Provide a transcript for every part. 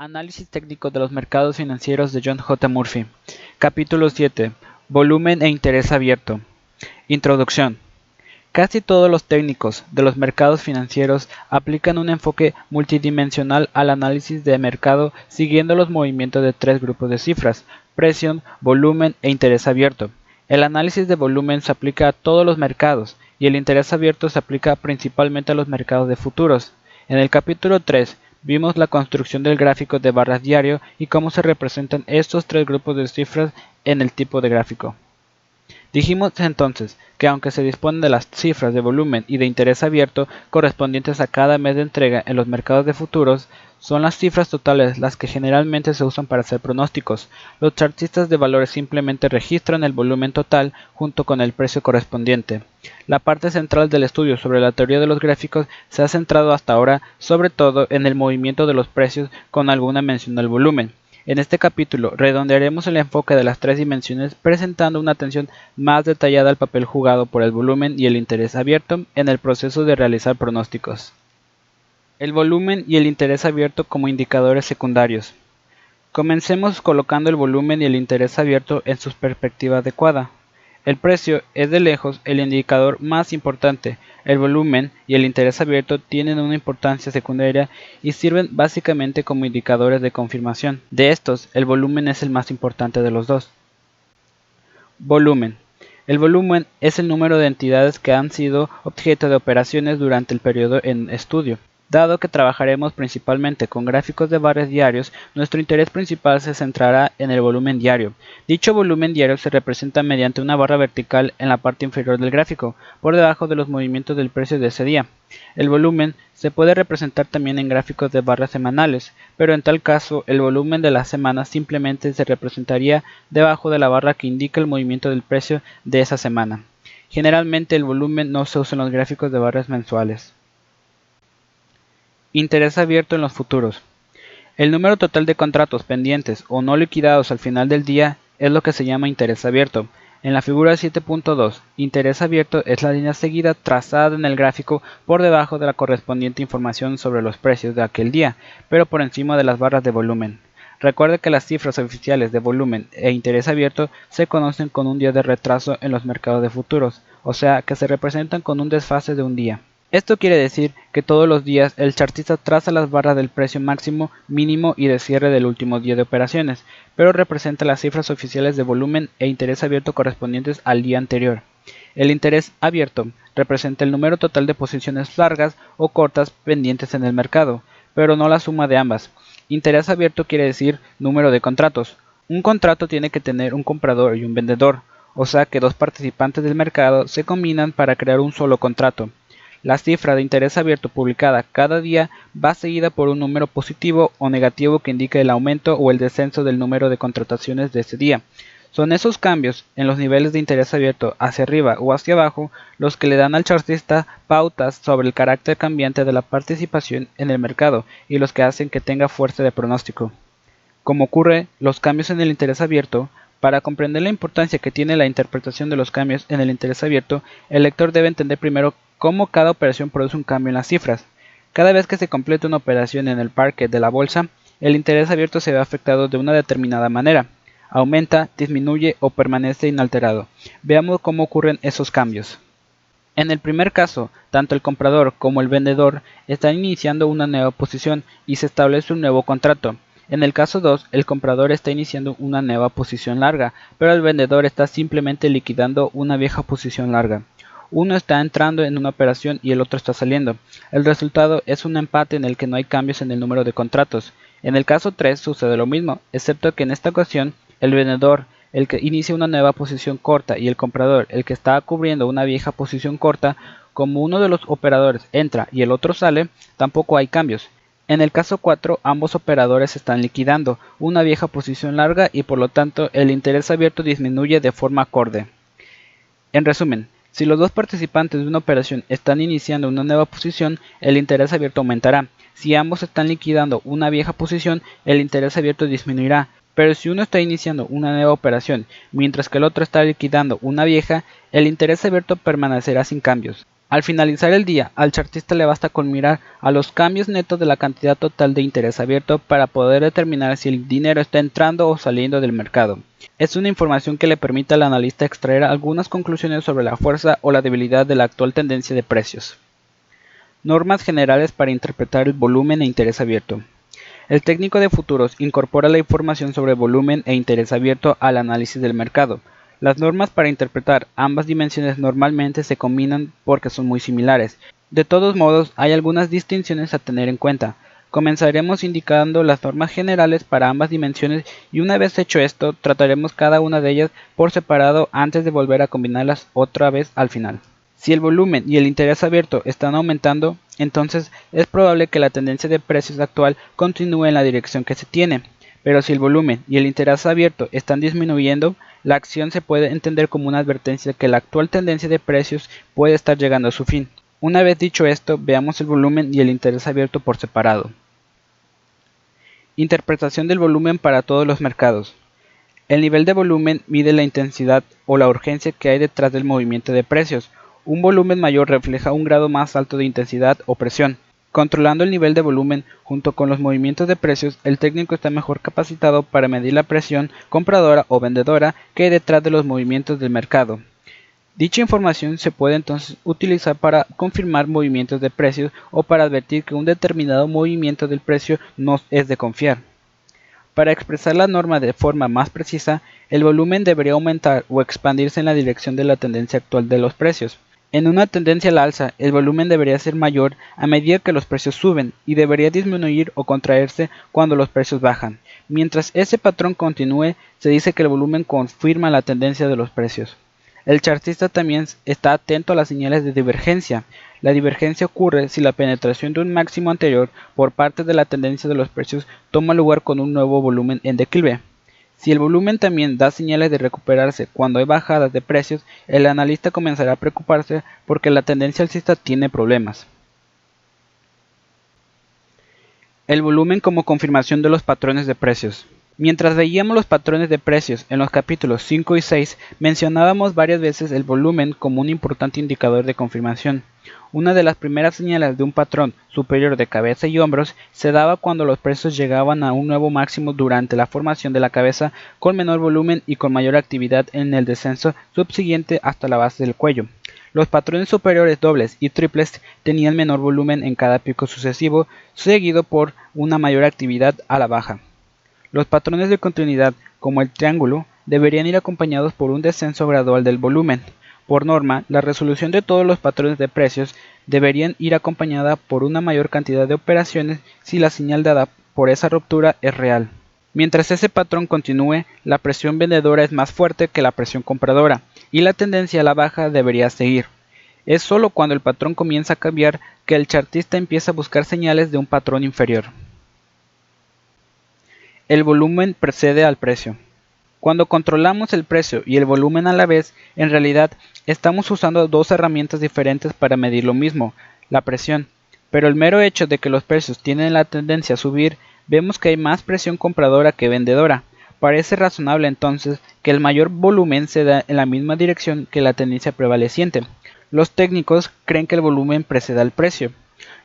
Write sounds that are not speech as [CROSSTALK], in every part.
Análisis técnico de los mercados financieros de John J. Murphy. Capítulo 7. Volumen e interés abierto. Introducción. Casi todos los técnicos de los mercados financieros aplican un enfoque multidimensional al análisis de mercado siguiendo los movimientos de tres grupos de cifras, presión, volumen e interés abierto. El análisis de volumen se aplica a todos los mercados y el interés abierto se aplica principalmente a los mercados de futuros. En el capítulo 3 Vimos la construcción del gráfico de barras diario y cómo se representan estos tres grupos de cifras en el tipo de gráfico. Dijimos entonces que aunque se disponen de las cifras de volumen y de interés abierto correspondientes a cada mes de entrega en los mercados de futuros, son las cifras totales las que generalmente se usan para hacer pronósticos. Los chartistas de valores simplemente registran el volumen total junto con el precio correspondiente. La parte central del estudio sobre la teoría de los gráficos se ha centrado hasta ahora sobre todo en el movimiento de los precios con alguna mención al volumen. En este capítulo redondearemos el enfoque de las tres dimensiones presentando una atención más detallada al papel jugado por el volumen y el interés abierto en el proceso de realizar pronósticos. El volumen y el interés abierto como indicadores secundarios. Comencemos colocando el volumen y el interés abierto en su perspectiva adecuada. El precio es de lejos el indicador más importante. El volumen y el interés abierto tienen una importancia secundaria y sirven básicamente como indicadores de confirmación. De estos, el volumen es el más importante de los dos. Volumen. El volumen es el número de entidades que han sido objeto de operaciones durante el periodo en estudio. Dado que trabajaremos principalmente con gráficos de barras diarios, nuestro interés principal se centrará en el volumen diario. Dicho volumen diario se representa mediante una barra vertical en la parte inferior del gráfico, por debajo de los movimientos del precio de ese día. El volumen se puede representar también en gráficos de barras semanales, pero en tal caso el volumen de la semana simplemente se representaría debajo de la barra que indica el movimiento del precio de esa semana. Generalmente el volumen no se usa en los gráficos de barras mensuales. Interés abierto en los futuros. El número total de contratos pendientes o no liquidados al final del día es lo que se llama interés abierto. En la figura 7.2, interés abierto es la línea seguida trazada en el gráfico por debajo de la correspondiente información sobre los precios de aquel día, pero por encima de las barras de volumen. Recuerde que las cifras oficiales de volumen e interés abierto se conocen con un día de retraso en los mercados de futuros, o sea que se representan con un desfase de un día. Esto quiere decir que todos los días el chartista traza las barras del precio máximo, mínimo y de cierre del último día de operaciones, pero representa las cifras oficiales de volumen e interés abierto correspondientes al día anterior. El interés abierto representa el número total de posiciones largas o cortas pendientes en el mercado, pero no la suma de ambas. Interés abierto quiere decir número de contratos. Un contrato tiene que tener un comprador y un vendedor, o sea que dos participantes del mercado se combinan para crear un solo contrato. La cifra de interés abierto publicada cada día va seguida por un número positivo o negativo que indica el aumento o el descenso del número de contrataciones de ese día. Son esos cambios en los niveles de interés abierto hacia arriba o hacia abajo los que le dan al chartista pautas sobre el carácter cambiante de la participación en el mercado y los que hacen que tenga fuerza de pronóstico. Como ocurre los cambios en el interés abierto, para comprender la importancia que tiene la interpretación de los cambios en el interés abierto, el lector debe entender primero cómo cada operación produce un cambio en las cifras. Cada vez que se completa una operación en el parque de la bolsa, el interés abierto se ve afectado de una determinada manera. Aumenta, disminuye o permanece inalterado. Veamos cómo ocurren esos cambios. En el primer caso, tanto el comprador como el vendedor están iniciando una nueva posición y se establece un nuevo contrato. En el caso 2, el comprador está iniciando una nueva posición larga, pero el vendedor está simplemente liquidando una vieja posición larga. Uno está entrando en una operación y el otro está saliendo. El resultado es un empate en el que no hay cambios en el número de contratos. En el caso 3 sucede lo mismo, excepto que en esta ocasión el vendedor, el que inicia una nueva posición corta y el comprador, el que está cubriendo una vieja posición corta, como uno de los operadores entra y el otro sale, tampoco hay cambios. En el caso 4, ambos operadores están liquidando una vieja posición larga y por lo tanto el interés abierto disminuye de forma acorde. En resumen, si los dos participantes de una operación están iniciando una nueva posición, el interés abierto aumentará. Si ambos están liquidando una vieja posición, el interés abierto disminuirá. Pero si uno está iniciando una nueva operación, mientras que el otro está liquidando una vieja, el interés abierto permanecerá sin cambios. Al finalizar el día, al chartista le basta con mirar a los cambios netos de la cantidad total de interés abierto para poder determinar si el dinero está entrando o saliendo del mercado. Es una información que le permite al analista extraer algunas conclusiones sobre la fuerza o la debilidad de la actual tendencia de precios. Normas generales para interpretar el volumen e interés abierto. El técnico de futuros incorpora la información sobre volumen e interés abierto al análisis del mercado. Las normas para interpretar ambas dimensiones normalmente se combinan porque son muy similares. De todos modos, hay algunas distinciones a tener en cuenta. Comenzaremos indicando las normas generales para ambas dimensiones y una vez hecho esto, trataremos cada una de ellas por separado antes de volver a combinarlas otra vez al final. Si el volumen y el interés abierto están aumentando, entonces es probable que la tendencia de precios actual continúe en la dirección que se tiene. Pero si el volumen y el interés abierto están disminuyendo, la acción se puede entender como una advertencia de que la actual tendencia de precios puede estar llegando a su fin. Una vez dicho esto, veamos el volumen y el interés abierto por separado. Interpretación del volumen para todos los mercados. El nivel de volumen mide la intensidad o la urgencia que hay detrás del movimiento de precios, un volumen mayor refleja un grado más alto de intensidad o presión. Controlando el nivel de volumen junto con los movimientos de precios, el técnico está mejor capacitado para medir la presión compradora o vendedora que hay detrás de los movimientos del mercado. Dicha información se puede entonces utilizar para confirmar movimientos de precios o para advertir que un determinado movimiento del precio no es de confiar. Para expresar la norma de forma más precisa, el volumen debería aumentar o expandirse en la dirección de la tendencia actual de los precios. En una tendencia al alza, el volumen debería ser mayor a medida que los precios suben y debería disminuir o contraerse cuando los precios bajan. Mientras ese patrón continúe, se dice que el volumen confirma la tendencia de los precios. El chartista también está atento a las señales de divergencia. La divergencia ocurre si la penetración de un máximo anterior por parte de la tendencia de los precios toma lugar con un nuevo volumen en declive. Si el volumen también da señales de recuperarse cuando hay bajadas de precios, el analista comenzará a preocuparse porque la tendencia alcista tiene problemas. El volumen como confirmación de los patrones de precios. Mientras veíamos los patrones de precios en los capítulos 5 y 6, mencionábamos varias veces el volumen como un importante indicador de confirmación. Una de las primeras señales de un patrón superior de cabeza y hombros se daba cuando los precios llegaban a un nuevo máximo durante la formación de la cabeza con menor volumen y con mayor actividad en el descenso subsiguiente hasta la base del cuello. Los patrones superiores dobles y triples tenían menor volumen en cada pico sucesivo, seguido por una mayor actividad a la baja. Los patrones de continuidad, como el triángulo, deberían ir acompañados por un descenso gradual del volumen. Por norma, la resolución de todos los patrones de precios deberían ir acompañada por una mayor cantidad de operaciones si la señal dada por esa ruptura es real. Mientras ese patrón continúe, la presión vendedora es más fuerte que la presión compradora, y la tendencia a la baja debería seguir. Es solo cuando el patrón comienza a cambiar que el chartista empieza a buscar señales de un patrón inferior. El volumen precede al precio. Cuando controlamos el precio y el volumen a la vez, en realidad estamos usando dos herramientas diferentes para medir lo mismo, la presión. Pero el mero hecho de que los precios tienen la tendencia a subir, vemos que hay más presión compradora que vendedora. Parece razonable entonces que el mayor volumen se da en la misma dirección que la tendencia prevaleciente. Los técnicos creen que el volumen precede al precio,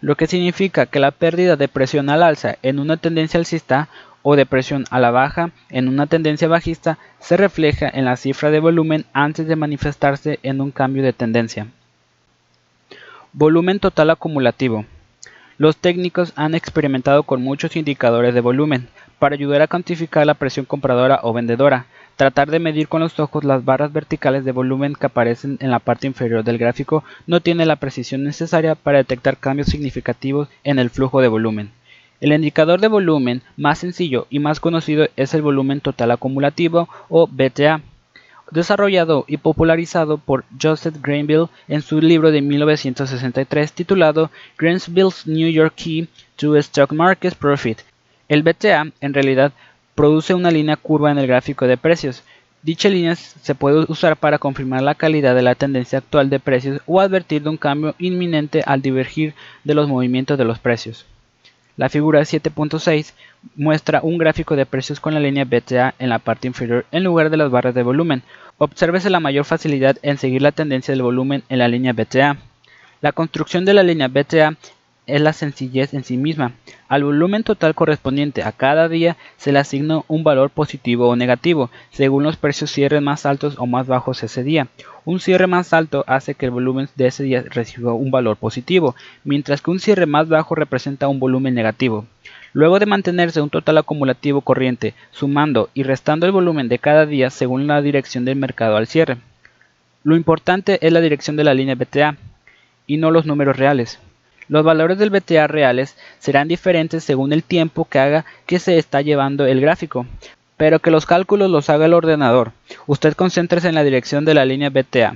lo que significa que la pérdida de presión al alza en una tendencia alcista o de presión a la baja en una tendencia bajista se refleja en la cifra de volumen antes de manifestarse en un cambio de tendencia. Volumen total acumulativo. Los técnicos han experimentado con muchos indicadores de volumen para ayudar a cuantificar la presión compradora o vendedora. Tratar de medir con los ojos las barras verticales de volumen que aparecen en la parte inferior del gráfico no tiene la precisión necesaria para detectar cambios significativos en el flujo de volumen. El indicador de volumen más sencillo y más conocido es el volumen total acumulativo o BTA, desarrollado y popularizado por Joseph Granville en su libro de 1963 titulado Granville's New York Key to Stock Market Profit. El BTA en realidad produce una línea curva en el gráfico de precios. Dicha línea se puede usar para confirmar la calidad de la tendencia actual de precios o advertir de un cambio inminente al divergir de los movimientos de los precios. La figura 7.6 muestra un gráfico de precios con la línea BTA en la parte inferior en lugar de las barras de volumen. Obsérvese la mayor facilidad en seguir la tendencia del volumen en la línea BTA. La construcción de la línea BTA es la sencillez en sí misma. Al volumen total correspondiente a cada día se le asigna un valor positivo o negativo, según los precios cierres más altos o más bajos ese día. Un cierre más alto hace que el volumen de ese día reciba un valor positivo, mientras que un cierre más bajo representa un volumen negativo. Luego de mantenerse un total acumulativo corriente, sumando y restando el volumen de cada día según la dirección del mercado al cierre. Lo importante es la dirección de la línea BTA y no los números reales. Los valores del BTA reales serán diferentes según el tiempo que haga que se está llevando el gráfico, pero que los cálculos los haga el ordenador. Usted concéntrese en la dirección de la línea BTA.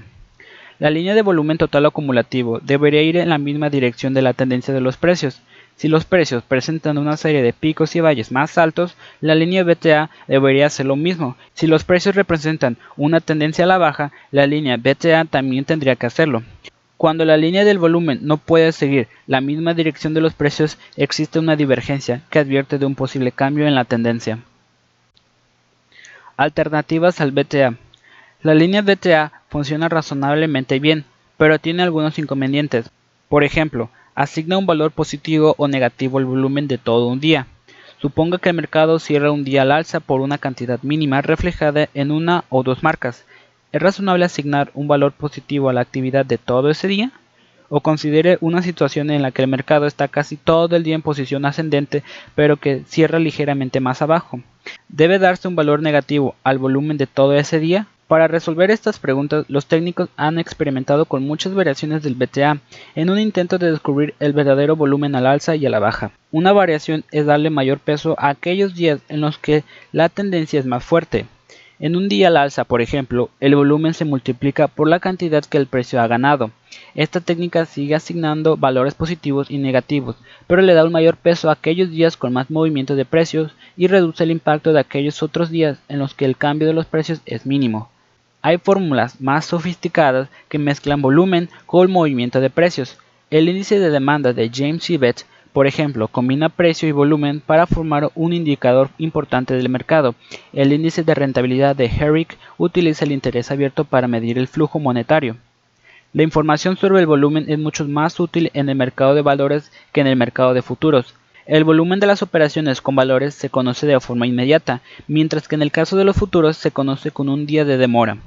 La línea de volumen total acumulativo debería ir en la misma dirección de la tendencia de los precios. Si los precios presentan una serie de picos y valles más altos, la línea BTA debería hacer lo mismo. Si los precios representan una tendencia a la baja, la línea BTA también tendría que hacerlo. Cuando la línea del volumen no puede seguir la misma dirección de los precios, existe una divergencia que advierte de un posible cambio en la tendencia. Alternativas al BTA. La línea BTA funciona razonablemente bien, pero tiene algunos inconvenientes. Por ejemplo, asigna un valor positivo o negativo al volumen de todo un día. Suponga que el mercado cierra un día al alza por una cantidad mínima reflejada en una o dos marcas ¿Es razonable asignar un valor positivo a la actividad de todo ese día? ¿O considere una situación en la que el mercado está casi todo el día en posición ascendente pero que cierra ligeramente más abajo? ¿Debe darse un valor negativo al volumen de todo ese día? Para resolver estas preguntas, los técnicos han experimentado con muchas variaciones del BTA en un intento de descubrir el verdadero volumen al alza y a la baja. Una variación es darle mayor peso a aquellos días en los que la tendencia es más fuerte, en un día al alza, por ejemplo, el volumen se multiplica por la cantidad que el precio ha ganado. Esta técnica sigue asignando valores positivos y negativos, pero le da un mayor peso a aquellos días con más movimiento de precios y reduce el impacto de aquellos otros días en los que el cambio de los precios es mínimo. Hay fórmulas más sofisticadas que mezclan volumen con movimiento de precios. El índice de demanda de James Yvette por ejemplo, combina precio y volumen para formar un indicador importante del mercado. El índice de rentabilidad de Herrick utiliza el interés abierto para medir el flujo monetario. La información sobre el volumen es mucho más útil en el mercado de valores que en el mercado de futuros. El volumen de las operaciones con valores se conoce de forma inmediata, mientras que en el caso de los futuros se conoce con un día de demora.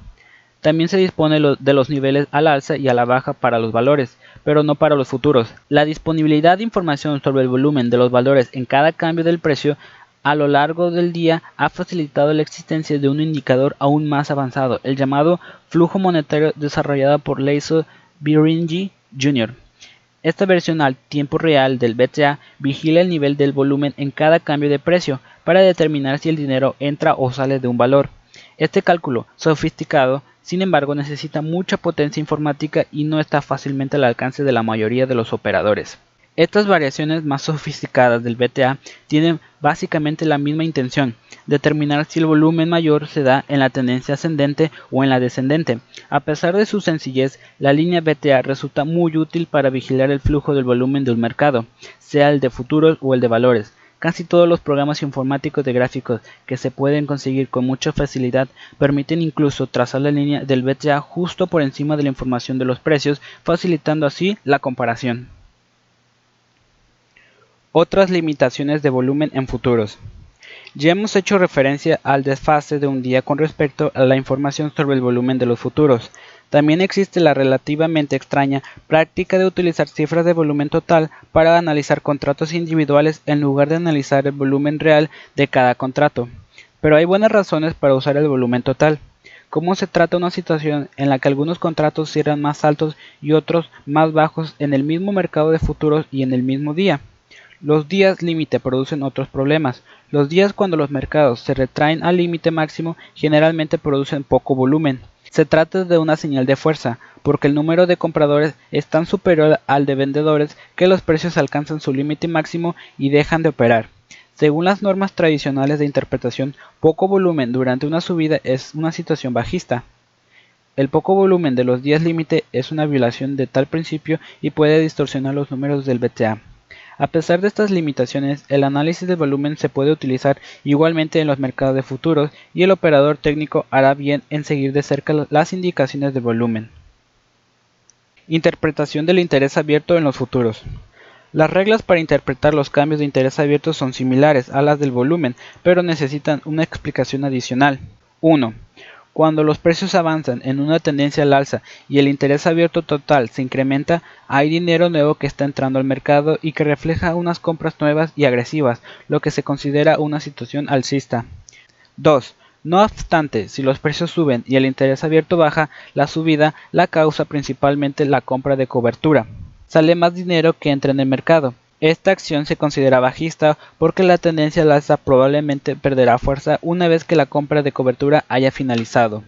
También se dispone de los niveles al alza y a la baja para los valores, pero no para los futuros. La disponibilidad de información sobre el volumen de los valores en cada cambio del precio a lo largo del día ha facilitado la existencia de un indicador aún más avanzado, el llamado flujo monetario desarrollado por Leiso Biringi Jr. Esta versión al tiempo real del BTA vigila el nivel del volumen en cada cambio de precio para determinar si el dinero entra o sale de un valor. Este cálculo sofisticado sin embargo, necesita mucha potencia informática y no está fácilmente al alcance de la mayoría de los operadores. Estas variaciones más sofisticadas del BTA tienen básicamente la misma intención, determinar si el volumen mayor se da en la tendencia ascendente o en la descendente. A pesar de su sencillez, la línea BTA resulta muy útil para vigilar el flujo del volumen de un mercado, sea el de futuros o el de valores. Casi todos los programas informáticos de gráficos que se pueden conseguir con mucha facilidad permiten incluso trazar la línea del BTA justo por encima de la información de los precios, facilitando así la comparación. Otras limitaciones de volumen en futuros. Ya hemos hecho referencia al desfase de un día con respecto a la información sobre el volumen de los futuros. También existe la relativamente extraña práctica de utilizar cifras de volumen total para analizar contratos individuales en lugar de analizar el volumen real de cada contrato. Pero hay buenas razones para usar el volumen total. Como se trata una situación en la que algunos contratos cierran más altos y otros más bajos en el mismo mercado de futuros y en el mismo día. Los días límite producen otros problemas. Los días cuando los mercados se retraen al límite máximo generalmente producen poco volumen. Se trata de una señal de fuerza, porque el número de compradores es tan superior al de vendedores que los precios alcanzan su límite máximo y dejan de operar. Según las normas tradicionales de interpretación, poco volumen durante una subida es una situación bajista. El poco volumen de los días límite es una violación de tal principio y puede distorsionar los números del BTA. A pesar de estas limitaciones, el análisis de volumen se puede utilizar igualmente en los mercados de futuros y el operador técnico hará bien en seguir de cerca las indicaciones de volumen. Interpretación del interés abierto en los futuros. Las reglas para interpretar los cambios de interés abierto son similares a las del volumen, pero necesitan una explicación adicional. 1. Cuando los precios avanzan en una tendencia al alza y el interés abierto total se incrementa, hay dinero nuevo que está entrando al mercado y que refleja unas compras nuevas y agresivas, lo que se considera una situación alcista. 2. No obstante, si los precios suben y el interés abierto baja, la subida la causa principalmente la compra de cobertura. Sale más dinero que entra en el mercado. Esta acción se considera bajista porque la tendencia al alza probablemente perderá fuerza una vez que la compra de cobertura haya finalizado.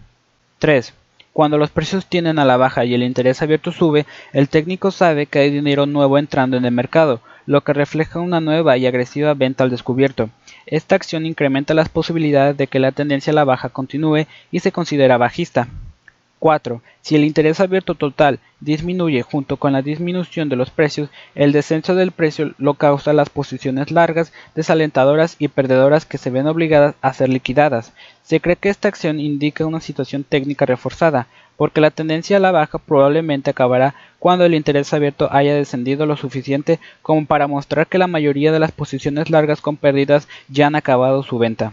3. Cuando los precios tienden a la baja y el interés abierto sube, el técnico sabe que hay dinero nuevo entrando en el mercado, lo que refleja una nueva y agresiva venta al descubierto. Esta acción incrementa las posibilidades de que la tendencia a la baja continúe y se considera bajista. 4. Si el interés abierto total disminuye junto con la disminución de los precios, el descenso del precio lo causa las posiciones largas, desalentadoras y perdedoras que se ven obligadas a ser liquidadas. Se cree que esta acción indica una situación técnica reforzada, porque la tendencia a la baja probablemente acabará cuando el interés abierto haya descendido lo suficiente como para mostrar que la mayoría de las posiciones largas con pérdidas ya han acabado su venta.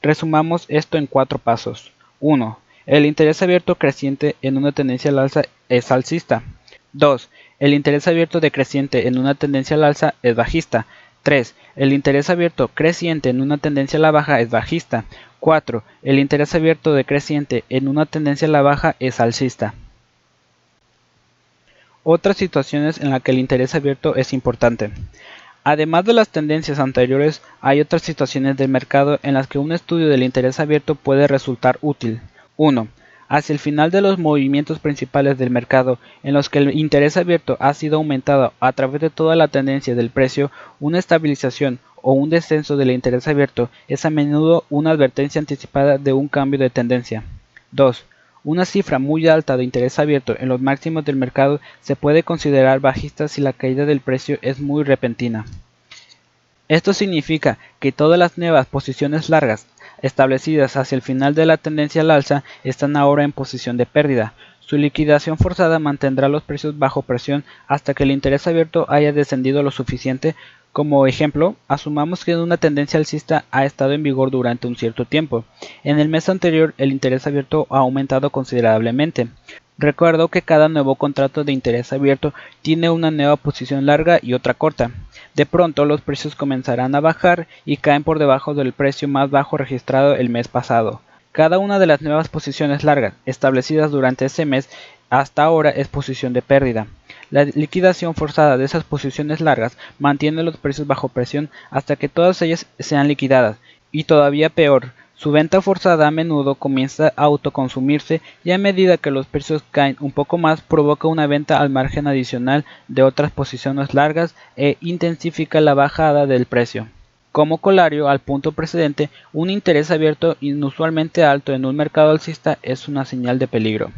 Resumamos esto en cuatro pasos. 1. El interés abierto creciente en una tendencia al alza es alcista. 2. El interés abierto decreciente en una tendencia al alza es bajista. 3. El interés abierto creciente en una tendencia a la baja es bajista. 4. El interés abierto decreciente en una tendencia a la baja es alcista. Otras situaciones en las que el interés abierto es importante. Además de las tendencias anteriores, hay otras situaciones del mercado en las que un estudio del interés abierto puede resultar útil. 1. Hacia el final de los movimientos principales del mercado, en los que el interés abierto ha sido aumentado a través de toda la tendencia del precio, una estabilización o un descenso del interés abierto es a menudo una advertencia anticipada de un cambio de tendencia. 2. Una cifra muy alta de interés abierto en los máximos del mercado se puede considerar bajista si la caída del precio es muy repentina. Esto significa que todas las nuevas posiciones largas establecidas hacia el final de la tendencia al alza están ahora en posición de pérdida. Su liquidación forzada mantendrá los precios bajo presión hasta que el interés abierto haya descendido lo suficiente. Como ejemplo, asumamos que una tendencia alcista ha estado en vigor durante un cierto tiempo. En el mes anterior el interés abierto ha aumentado considerablemente. Recuerdo que cada nuevo contrato de interés abierto tiene una nueva posición larga y otra corta. De pronto los precios comenzarán a bajar y caen por debajo del precio más bajo registrado el mes pasado. Cada una de las nuevas posiciones largas establecidas durante ese mes hasta ahora es posición de pérdida. La liquidación forzada de esas posiciones largas mantiene los precios bajo presión hasta que todas ellas sean liquidadas. Y todavía peor, su venta forzada a menudo comienza a autoconsumirse y a medida que los precios caen un poco más provoca una venta al margen adicional de otras posiciones largas e intensifica la bajada del precio. Como colario al punto precedente, un interés abierto inusualmente alto en un mercado alcista es una señal de peligro.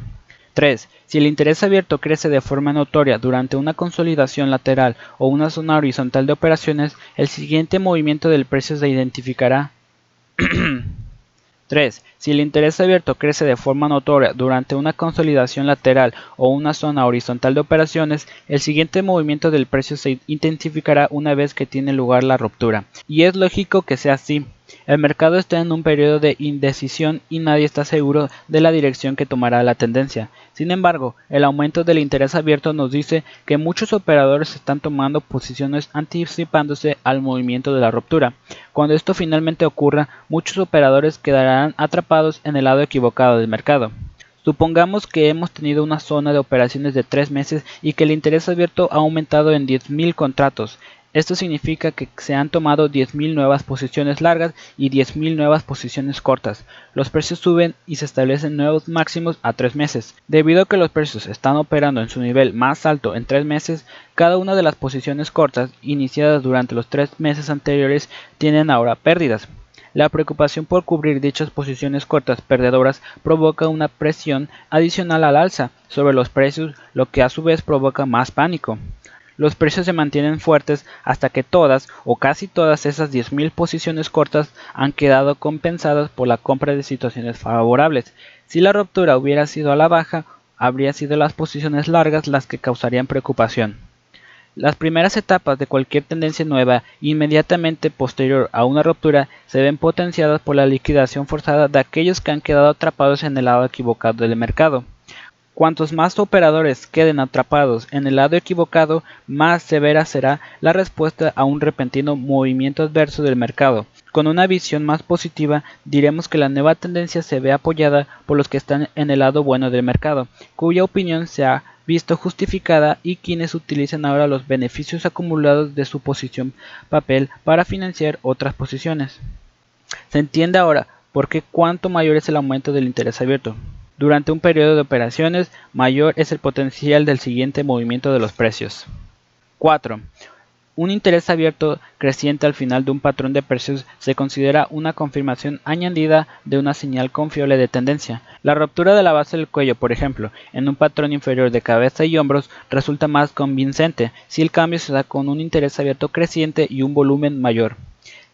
3. Si el interés abierto crece de forma notoria durante una consolidación lateral o una zona horizontal de operaciones, el siguiente movimiento del precio se identificará [CLEARS THROAT] 3. Si el interés abierto crece de forma notoria durante una consolidación lateral o una zona horizontal de operaciones, el siguiente movimiento del precio se intensificará una vez que tiene lugar la ruptura. Y es lógico que sea así. El mercado está en un periodo de indecisión y nadie está seguro de la dirección que tomará la tendencia. Sin embargo, el aumento del interés abierto nos dice que muchos operadores están tomando posiciones anticipándose al movimiento de la ruptura. Cuando esto finalmente ocurra, muchos operadores quedarán atrapados en el lado equivocado del mercado. Supongamos que hemos tenido una zona de operaciones de tres meses y que el interés abierto ha aumentado en 10.000 contratos. Esto significa que se han tomado 10.000 nuevas posiciones largas y 10.000 nuevas posiciones cortas. Los precios suben y se establecen nuevos máximos a 3 meses. Debido a que los precios están operando en su nivel más alto en 3 meses, cada una de las posiciones cortas iniciadas durante los 3 meses anteriores tienen ahora pérdidas. La preocupación por cubrir dichas posiciones cortas perdedoras provoca una presión adicional al alza sobre los precios, lo que a su vez provoca más pánico los precios se mantienen fuertes hasta que todas o casi todas esas 10.000 posiciones cortas han quedado compensadas por la compra de situaciones favorables. Si la ruptura hubiera sido a la baja, habría sido las posiciones largas las que causarían preocupación. Las primeras etapas de cualquier tendencia nueva inmediatamente posterior a una ruptura se ven potenciadas por la liquidación forzada de aquellos que han quedado atrapados en el lado equivocado del mercado. Cuantos más operadores queden atrapados en el lado equivocado, más severa será la respuesta a un repentino movimiento adverso del mercado. Con una visión más positiva, diremos que la nueva tendencia se ve apoyada por los que están en el lado bueno del mercado, cuya opinión se ha visto justificada y quienes utilizan ahora los beneficios acumulados de su posición papel para financiar otras posiciones. Se entiende ahora por qué cuanto mayor es el aumento del interés abierto, durante un periodo de operaciones, mayor es el potencial del siguiente movimiento de los precios. 4. Un interés abierto creciente al final de un patrón de precios se considera una confirmación añadida de una señal confiable de tendencia. La ruptura de la base del cuello, por ejemplo, en un patrón inferior de cabeza y hombros resulta más convincente si el cambio se da con un interés abierto creciente y un volumen mayor.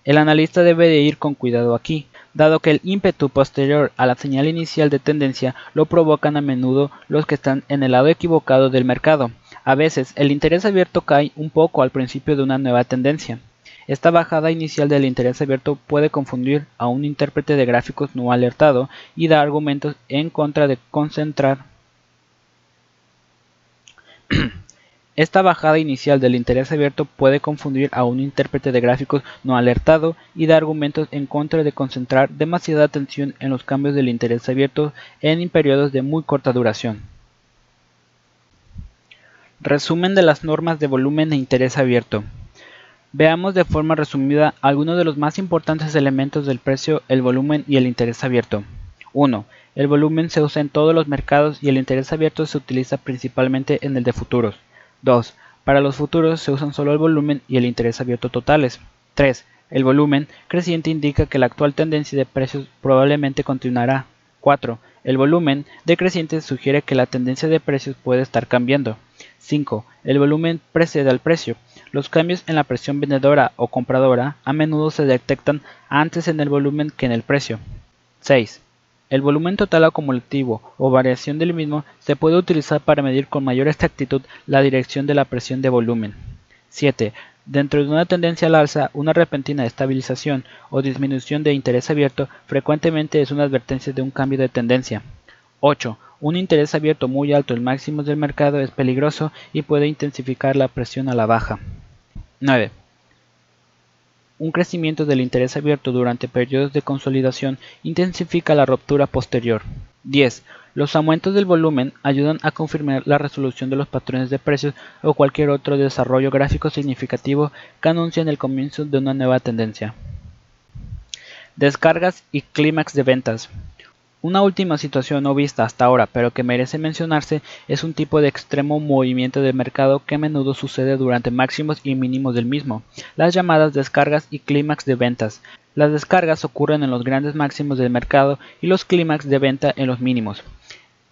El analista debe de ir con cuidado aquí, dado que el ímpetu posterior a la señal inicial de tendencia lo provocan a menudo los que están en el lado equivocado del mercado. A veces el interés abierto cae un poco al principio de una nueva tendencia. Esta bajada inicial del interés abierto puede confundir a un intérprete de gráficos no alertado y da argumentos en contra de concentrar Esta bajada inicial del interés abierto puede confundir a un intérprete de gráficos no alertado y da argumentos en contra de concentrar demasiada atención en los cambios del interés abierto en periodos de muy corta duración. Resumen de las normas de volumen e interés abierto. Veamos de forma resumida algunos de los más importantes elementos del precio, el volumen y el interés abierto. 1. El volumen se usa en todos los mercados y el interés abierto se utiliza principalmente en el de futuros. 2. Para los futuros se usan solo el volumen y el interés abierto totales. 3. El volumen creciente indica que la actual tendencia de precios probablemente continuará. 4. El volumen decreciente sugiere que la tendencia de precios puede estar cambiando. 5. El volumen precede al precio. Los cambios en la presión vendedora o compradora a menudo se detectan antes en el volumen que en el precio. 6. El volumen total acumulativo o variación del mismo se puede utilizar para medir con mayor exactitud la dirección de la presión de volumen. 7. Dentro de una tendencia al alza, una repentina estabilización o disminución de interés abierto frecuentemente es una advertencia de un cambio de tendencia. 8. Un interés abierto muy alto en máximos del mercado es peligroso y puede intensificar la presión a la baja. 9. Un crecimiento del interés abierto durante periodos de consolidación intensifica la ruptura posterior. 10. Los aumentos del volumen ayudan a confirmar la resolución de los patrones de precios o cualquier otro desarrollo gráfico significativo que anuncien el comienzo de una nueva tendencia. Descargas y clímax de ventas. Una última situación no vista hasta ahora, pero que merece mencionarse, es un tipo de extremo movimiento de mercado que a menudo sucede durante máximos y mínimos del mismo, las llamadas descargas y clímax de ventas. Las descargas ocurren en los grandes máximos del mercado y los clímax de venta en los mínimos.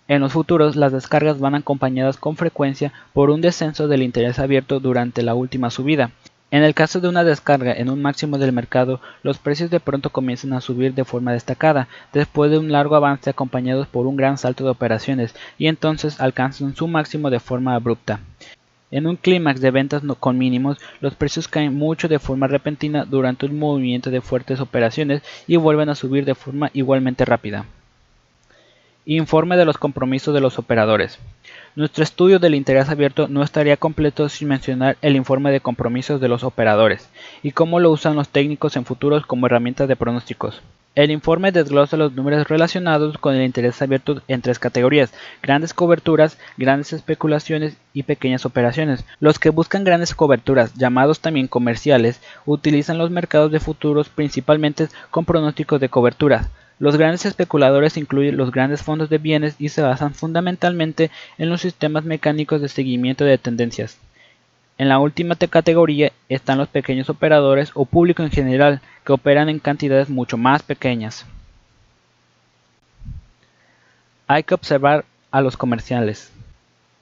En los futuros, las descargas van acompañadas con frecuencia por un descenso del interés abierto durante la última subida, en el caso de una descarga en un máximo del mercado, los precios de pronto comienzan a subir de forma destacada, después de un largo avance acompañados por un gran salto de operaciones, y entonces alcanzan su máximo de forma abrupta. En un clímax de ventas con mínimos, los precios caen mucho de forma repentina durante un movimiento de fuertes operaciones y vuelven a subir de forma igualmente rápida. Informe de los compromisos de los operadores. Nuestro estudio del interés abierto no estaría completo sin mencionar el informe de compromisos de los operadores y cómo lo usan los técnicos en futuros como herramientas de pronósticos. El informe desglosa los números relacionados con el interés abierto en tres categorías, grandes coberturas, grandes especulaciones y pequeñas operaciones. Los que buscan grandes coberturas, llamados también comerciales, utilizan los mercados de futuros principalmente con pronósticos de cobertura. Los grandes especuladores incluyen los grandes fondos de bienes y se basan fundamentalmente en los sistemas mecánicos de seguimiento de tendencias. En la última categoría están los pequeños operadores o público en general, que operan en cantidades mucho más pequeñas. Hay que observar a los comerciales.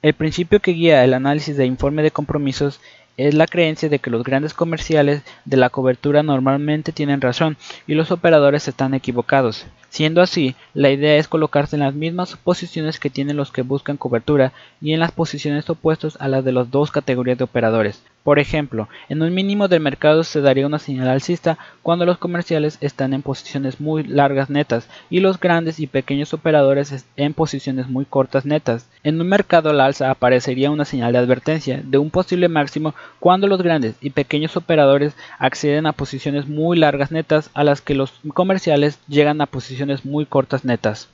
El principio que guía el análisis de informe de compromisos es la creencia de que los grandes comerciales de la cobertura normalmente tienen razón y los operadores están equivocados. Siendo así, la idea es colocarse en las mismas posiciones que tienen los que buscan cobertura y en las posiciones opuestas a las de las dos categorías de operadores. Por ejemplo, en un mínimo del mercado se daría una señal alcista cuando los comerciales están en posiciones muy largas netas y los grandes y pequeños operadores en posiciones muy cortas netas. En un mercado al alza aparecería una señal de advertencia de un posible máximo cuando los grandes y pequeños operadores acceden a posiciones muy largas netas a las que los comerciales llegan a posiciones muy cortas netas.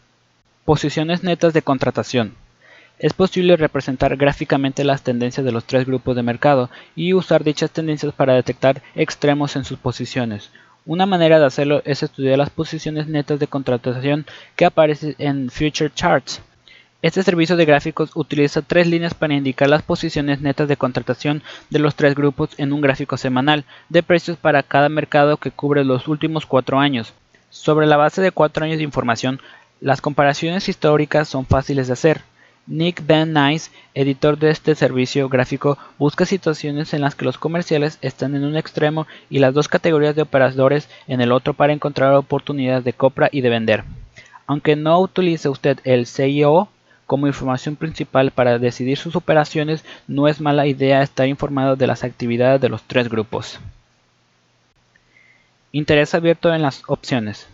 Posiciones netas de contratación. Es posible representar gráficamente las tendencias de los tres grupos de mercado y usar dichas tendencias para detectar extremos en sus posiciones. Una manera de hacerlo es estudiar las posiciones netas de contratación que aparecen en Future Charts. Este servicio de gráficos utiliza tres líneas para indicar las posiciones netas de contratación de los tres grupos en un gráfico semanal de precios para cada mercado que cubre los últimos cuatro años. Sobre la base de cuatro años de información, las comparaciones históricas son fáciles de hacer. Nick Van Nice, editor de este servicio gráfico, busca situaciones en las que los comerciales están en un extremo y las dos categorías de operadores en el otro para encontrar oportunidades de compra y de vender. Aunque no utilice usted el CIO, como información principal para decidir sus operaciones, no es mala idea estar informado de las actividades de los tres grupos. Interés abierto en las opciones.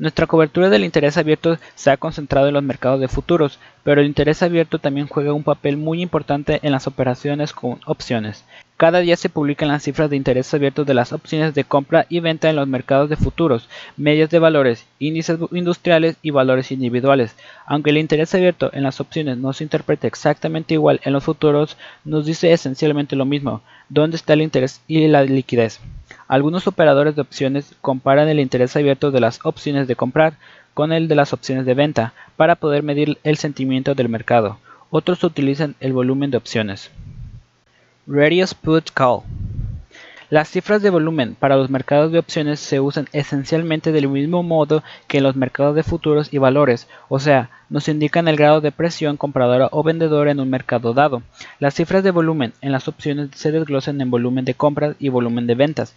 Nuestra cobertura del interés abierto se ha concentrado en los mercados de futuros, pero el interés abierto también juega un papel muy importante en las operaciones con opciones. Cada día se publican las cifras de interés abierto de las opciones de compra y venta en los mercados de futuros, medias de valores, índices industriales y valores individuales. Aunque el interés abierto en las opciones no se interpreta exactamente igual en los futuros, nos dice esencialmente lo mismo, dónde está el interés y la liquidez. Algunos operadores de opciones comparan el interés abierto de las opciones de comprar con el de las opciones de venta para poder medir el sentimiento del mercado. Otros utilizan el volumen de opciones. Radius Put Call las cifras de volumen para los mercados de opciones se usan esencialmente del mismo modo que en los mercados de futuros y valores, o sea, nos indican el grado de presión compradora o vendedora en un mercado dado. Las cifras de volumen en las opciones se desglosan en volumen de compras y volumen de ventas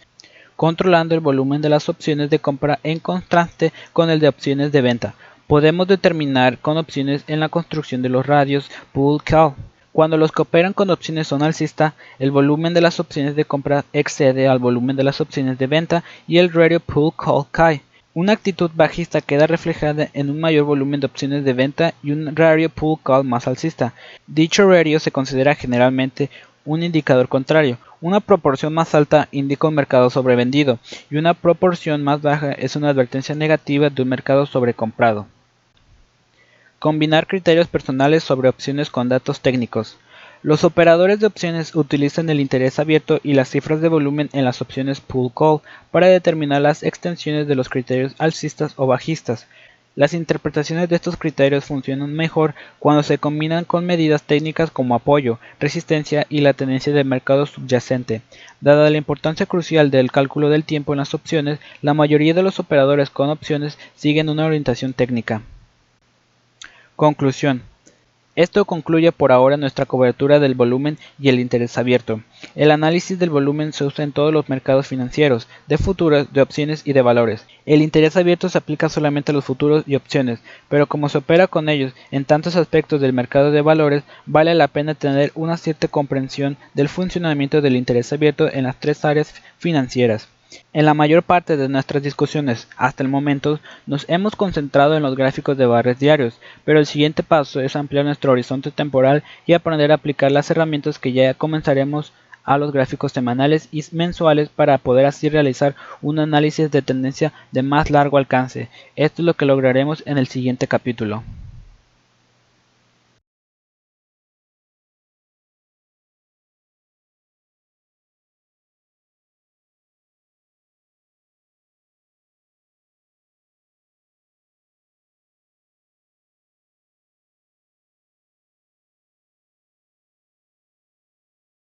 controlando el volumen de las opciones de compra en contraste con el de opciones de venta. Podemos determinar con opciones en la construcción de los radios pull call. Cuando los que operan con opciones son alcista, el volumen de las opciones de compra excede al volumen de las opciones de venta y el radio pull call cae. Una actitud bajista queda reflejada en un mayor volumen de opciones de venta y un radio pull call más alcista. Dicho radio se considera generalmente un indicador contrario. Una proporción más alta indica un mercado sobrevendido y una proporción más baja es una advertencia negativa de un mercado sobrecomprado. Combinar criterios personales sobre opciones con datos técnicos. Los operadores de opciones utilizan el interés abierto y las cifras de volumen en las opciones pull call para determinar las extensiones de los criterios alcistas o bajistas. Las interpretaciones de estos criterios funcionan mejor cuando se combinan con medidas técnicas como apoyo, resistencia y la tendencia de mercado subyacente. Dada la importancia crucial del cálculo del tiempo en las opciones, la mayoría de los operadores con opciones siguen una orientación técnica. Conclusión. Esto concluye por ahora nuestra cobertura del volumen y el interés abierto. El análisis del volumen se usa en todos los mercados financieros, de futuros, de opciones y de valores. El interés abierto se aplica solamente a los futuros y opciones, pero como se opera con ellos en tantos aspectos del mercado de valores, vale la pena tener una cierta comprensión del funcionamiento del interés abierto en las tres áreas financieras. En la mayor parte de nuestras discusiones hasta el momento nos hemos concentrado en los gráficos de barres diarios, pero el siguiente paso es ampliar nuestro horizonte temporal y aprender a aplicar las herramientas que ya comenzaremos a los gráficos semanales y mensuales para poder así realizar un análisis de tendencia de más largo alcance. Esto es lo que lograremos en el siguiente capítulo.